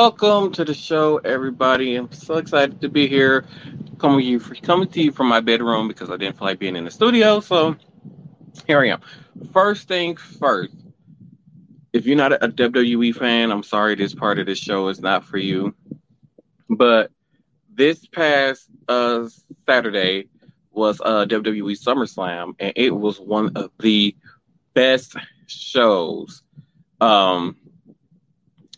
Welcome to the show, everybody. I'm so excited to be here, coming you coming to you from my bedroom because I didn't feel like being in the studio. So here I am. First thing first, if you're not a WWE fan, I'm sorry this part of this show is not for you. But this past uh, Saturday was uh, WWE SummerSlam, and it was one of the best shows. Um,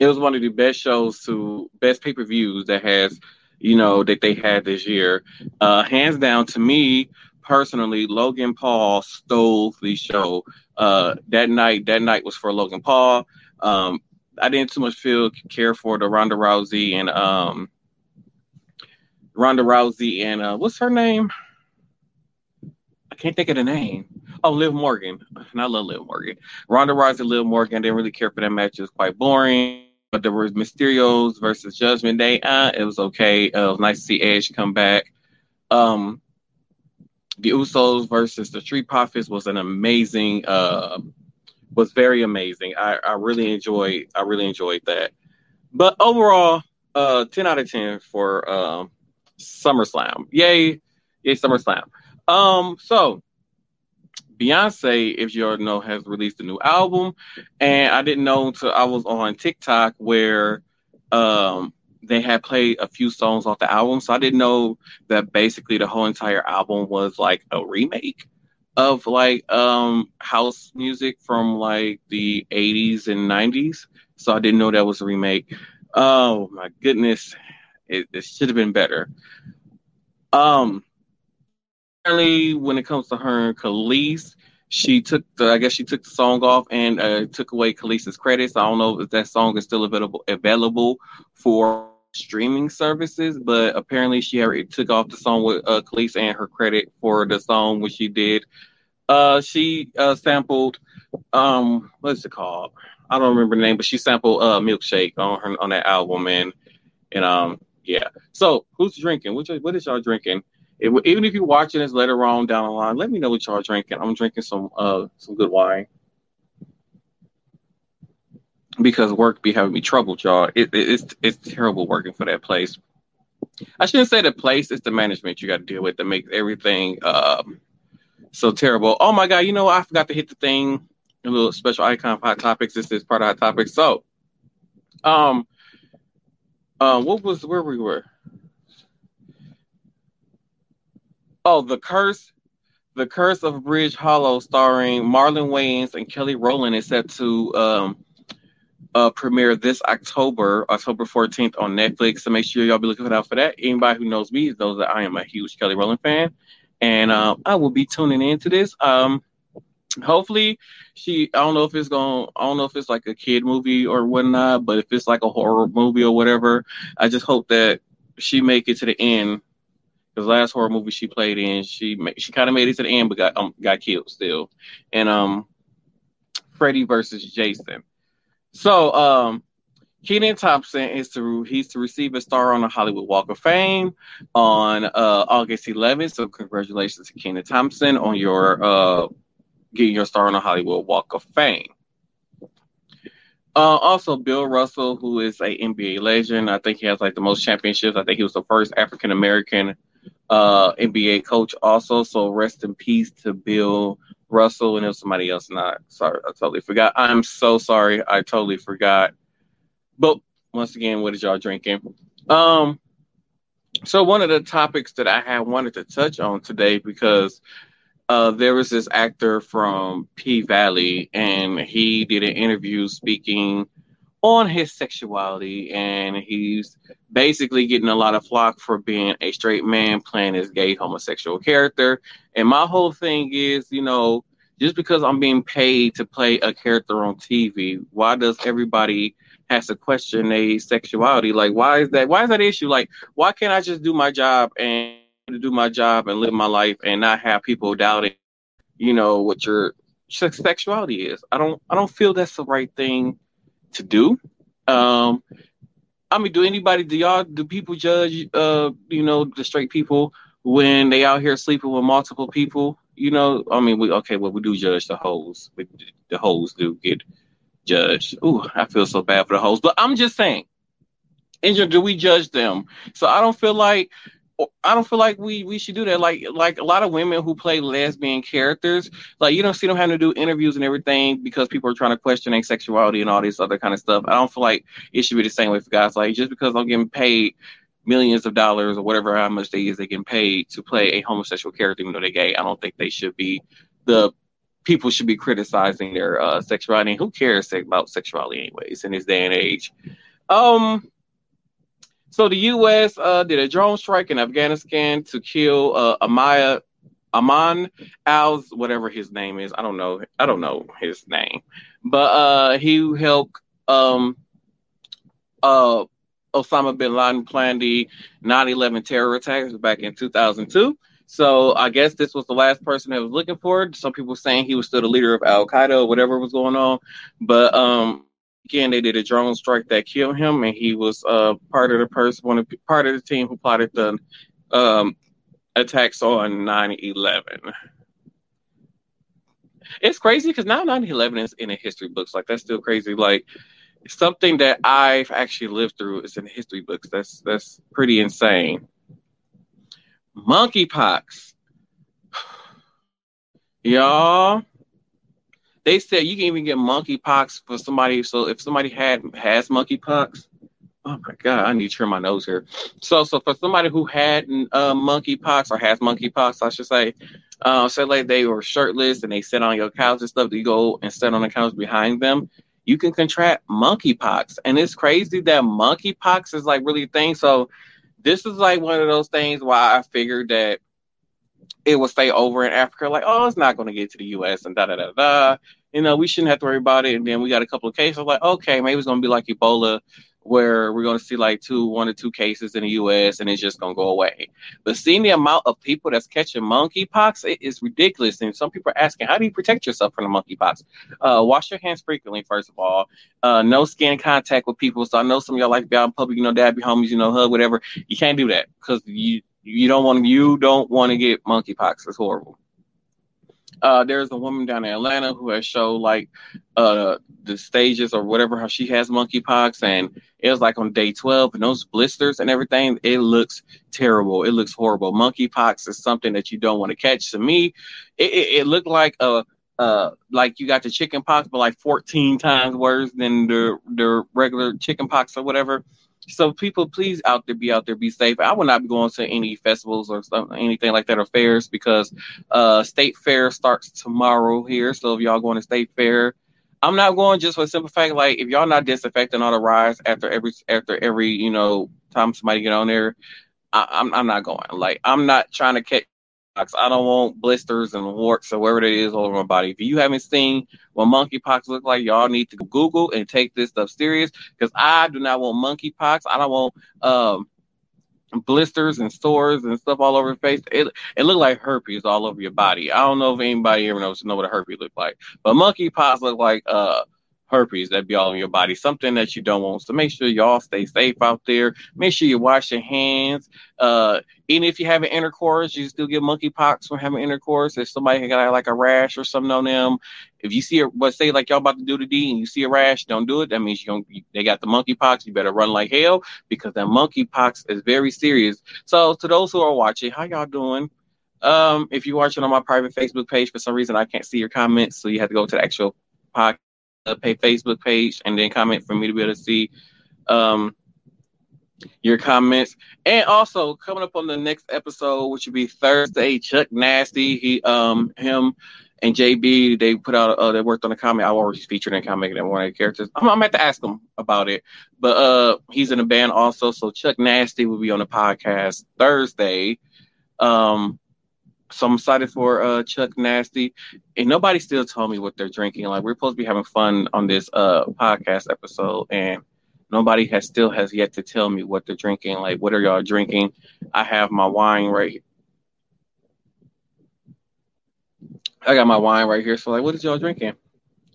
it was one of the best shows to best pay per views that has, you know, that they had this year. Uh, hands down to me personally, Logan Paul stole the show. Uh, that night, that night was for Logan Paul. Um, I didn't too much feel care for the Ronda Rousey and um, Ronda Rousey and uh, what's her name? I can't think of the name. Oh, Liv Morgan. And I love Liv Morgan. Ronda Rousey, Liv Morgan. Didn't really care for that match. It was quite boring but there was Mysterios versus Judgment Day. Uh, it was okay. Uh, it was nice to see Edge come back. Um, the Usos versus the Street Profits was an amazing, uh, was very amazing. I, I really enjoyed, I really enjoyed that. But overall, uh, ten out of ten for um, SummerSlam. Yay, yay SummerSlam. Um, so Beyonce, if you already know, has released a new album, and I didn't know until I was on TikTok where um, they had played a few songs off the album, so I didn't know that basically the whole entire album was like a remake of like um, house music from like the 80s and 90s. So I didn't know that was a remake. Oh my goodness, it, it should have been better. Um, apparently when it comes to her and Kelis, she took the I guess she took the song off and uh, took away Kelis's credits. I don't know if that song is still available available for streaming services, but apparently she already took off the song with uh, Kelis and her credit for the song which she did. Uh, she uh, sampled um what's it called? I don't remember the name, but she sampled uh milkshake on her on that album and and um yeah. So who's drinking? Which what is y'all drinking? If, even if you're watching this later on down the line, let me know what y'all drinking. I'm drinking some uh some good wine because work be having me troubled, y'all. It, it, it's it's terrible working for that place. I shouldn't say the place; it's the management you got to deal with that makes everything um, so terrible. Oh my god! You know I forgot to hit the thing. A little special icon hot topics. This is part of hot topics. So, um, uh, what was where we were? Oh, the curse, the curse of Bridge Hollow, starring Marlon Wayans and Kelly Rowland, is set to um, uh, premiere this October, October 14th on Netflix. So make sure y'all be looking out for that. Anybody who knows me knows that I am a huge Kelly Rowland fan, and um, I will be tuning into this. Um, hopefully, she. I don't know if it's going. I don't know if it's like a kid movie or whatnot, but if it's like a horror movie or whatever, I just hope that she make it to the end because last horror movie she played in, she she kind of made it to the end, but got um, got killed still. And um, Freddy versus Jason. So um, Kenan Thompson is to he's to receive a star on the Hollywood Walk of Fame on uh, August 11th. So congratulations to Kenan Thompson on your uh, getting your star on the Hollywood Walk of Fame. Uh, also, Bill Russell, who is a NBA legend, I think he has like the most championships. I think he was the first African American uh, NBA coach also. So rest in peace to Bill Russell and if somebody else. Not sorry, I totally forgot. I'm so sorry. I totally forgot. But once again, what is y'all drinking? Um, so one of the topics that I had wanted to touch on today because uh, there was this actor from P Valley and he did an interview speaking on his sexuality and he's basically getting a lot of flock for being a straight man playing his gay homosexual character. And my whole thing is, you know, just because I'm being paid to play a character on TV, why does everybody has to question a sexuality? Like, why is that? Why is that issue? Like, why can't I just do my job and do my job and live my life and not have people doubting, you know, what your sexuality is? I don't, I don't feel that's the right thing to do. Um, I mean, do anybody, do y'all, do people judge, uh, you know, the straight people when they out here sleeping with multiple people? You know, I mean, we okay, well, we do judge the hoes. We, The hoes do get judged. Ooh, I feel so bad for the hoes, but I'm just saying, and do we judge them? So I don't feel like I don't feel like we we should do that. Like like a lot of women who play lesbian characters, like you don't see them having to do interviews and everything because people are trying to question their sexuality and all this other kind of stuff. I don't feel like it should be the same way for guys. Like just because I'm getting paid millions of dollars or whatever how much they is they getting paid to play a homosexual character even though they're gay, I don't think they should be the people should be criticizing their uh, sexuality. Who cares about sexuality anyways in this day and age? Um so the U.S. Uh, did a drone strike in Afghanistan to kill uh, Amaya Aman Al's whatever his name is. I don't know. I don't know his name, but uh, he helped um, uh, Osama bin Laden plan the 9/11 terror attacks back in 2002. So I guess this was the last person that was looking for it. Some people saying he was still the leader of Al Qaeda or whatever was going on, but um, again, they did a drone strike that killed him, and he was uh, part of the person, one of part of the team who plotted the um, attacks on 9/11. It's crazy because now 9/11 is in the history books. Like that's still crazy. Like something that I've actually lived through is in the history books. That's that's pretty insane. Monkeypox, y'all they said you can even get monkeypox for somebody. So if somebody had has monkeypox, oh my god, I need to turn my nose here. So so for somebody who had uh, monkeypox or has monkeypox, I should say, uh, say like they were shirtless and they sit on your couch and stuff. You go and sit on the couch behind them. You can contract monkeypox, and it's crazy that monkeypox is like really a thing. So this is like one of those things why I figured that it will stay over in Africa, like, oh, it's not going to get to the U.S. and da da da da. You know, we shouldn't have to worry about it. And then we got a couple of cases, like, okay, maybe it's going to be like Ebola, where we're going to see like two, one or two cases in the U.S. and it's just going to go away. But seeing the amount of people that's catching monkeypox, it is ridiculous. And some people are asking, how do you protect yourself from the monkeypox? Uh, wash your hands frequently, first of all. Uh, no skin contact with people. So I know some of y'all like to be out in public, you know, dad be homies, you know, hug, whatever. You can't do that because you you don't want you don't want to get monkeypox. It's horrible. Uh, there's a woman down in Atlanta who has showed like uh, the stages or whatever how she has monkeypox, and it was like on day 12, and those blisters and everything. It looks terrible. It looks horrible. Monkeypox is something that you don't want to catch. To me, it, it, it looked like a uh, like you got the chicken pox, but like 14 times worse than the the regular chicken pox or whatever. So people, please out there, be out there, be safe. I will not be going to any festivals or anything like that or fairs because uh, state fair starts tomorrow here. So if y'all going to state fair, I'm not going just for the simple fact like if y'all not disinfecting all the rides after every after every you know time somebody get on there, I, I'm I'm not going. Like I'm not trying to catch I don't want blisters and warts or whatever it is all over my body. If you haven't seen what monkeypox look like, y'all need to Google and take this stuff serious because I do not want monkeypox. I don't want um, blisters and sores and stuff all over your face. It it looked like herpes all over your body. I don't know if anybody ever knows know what a herpes look like, but monkeypox look like uh herpes that be all in your body, something that you don't want. So make sure y'all stay safe out there. Make sure you wash your hands. Uh, even if you have an intercourse, you still get monkeypox from having intercourse. If somebody got like a rash or something on them, if you see a, but say like y'all about to do the D and you see a rash, don't do it. That means you don't, they got the monkeypox. You better run like hell because that monkeypox is very serious. So to those who are watching, how y'all doing? Um, if you're watching on my private Facebook page, for some reason I can't see your comments, so you have to go to the actual podcast pay Facebook page and then comment for me to be able to see um, your comments. And also coming up on the next episode, which will be Thursday, Chuck Nasty, he um him and JB, they put out uh, they worked on a comic. I already featured in a comic and one of the characters. I'm, I'm have to ask him about it. But uh he's in a band also, so Chuck Nasty will be on the podcast Thursday. Um so I'm excited for uh, Chuck Nasty. And nobody still told me what they're drinking. Like we're supposed to be having fun on this uh, podcast episode, and nobody has still has yet to tell me what they're drinking. Like what are y'all drinking? I have my wine right. Here. I got my wine right here. So like, what is y'all drinking?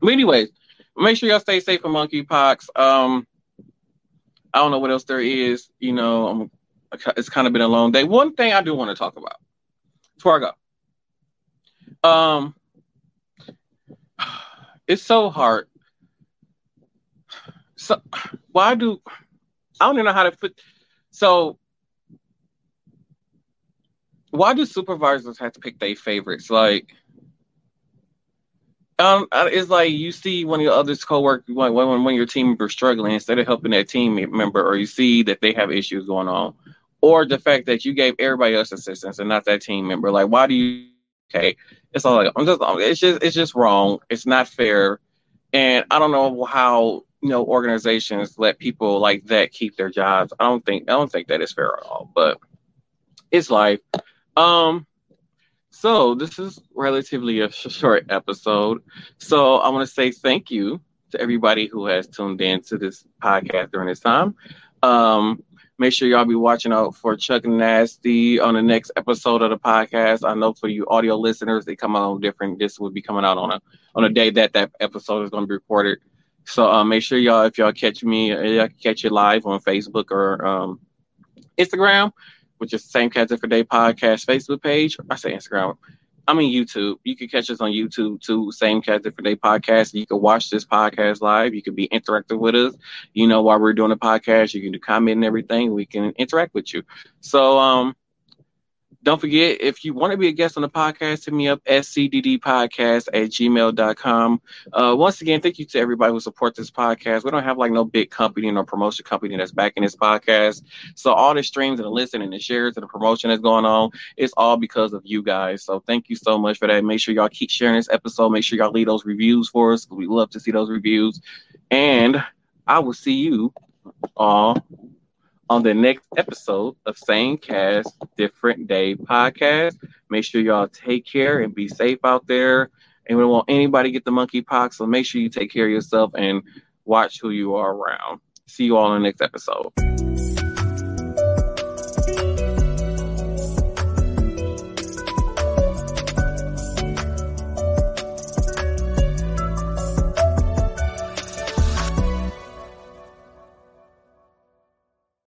But anyways, make sure y'all stay safe from monkeypox. Um, I don't know what else there is. You know, I'm, it's kind of been a long day. One thing I do want to talk about before I go. Um, it's so hard. So why do I don't even know how to put. So, why do supervisors have to pick their favorites? Like, um, it's like you see one of your other coworkers, when when when your team members struggling, instead of helping that team member, or you see that they have issues going on, or the fact that you gave everybody else assistance and not that team member. Like, why do you? Okay, it's all like I'm just, it's just, it's just wrong. It's not fair, and I don't know how you know organizations let people like that keep their jobs. I don't think, I don't think that is fair at all. But it's life. Um, so this is relatively a short episode. So I want to say thank you to everybody who has tuned in to this podcast during this time. Um, make sure y'all be watching out for Chuck Nasty on the next episode of the podcast. I know for you audio listeners, they come out on different. This will be coming out on a on a day that that episode is going to be recorded. So uh, make sure y'all, if y'all catch me, y'all catch it live on Facebook or um, Instagram which is Same Cast Different Day podcast Facebook page. I say Instagram. I mean YouTube. You can catch us on YouTube too. Same Cast Different Day podcast. You can watch this podcast live. You can be interactive with us. You know, while we're doing the podcast, you can do comment and everything. We can interact with you. So, um, don't forget, if you want to be a guest on the podcast, hit me up scddpodcast at gmail.com. Uh, once again, thank you to everybody who supports this podcast. We don't have like no big company or promotion company that's backing this podcast. So all the streams and the listen and the shares and the promotion that's going on, it's all because of you guys. So thank you so much for that. Make sure y'all keep sharing this episode. Make sure y'all leave those reviews for us. We love to see those reviews. And I will see you all on the next episode of Same Cast Different Day podcast. Make sure y'all take care and be safe out there. And we don't want anybody get the monkeypox, so make sure you take care of yourself and watch who you are around. See you all in the next episode.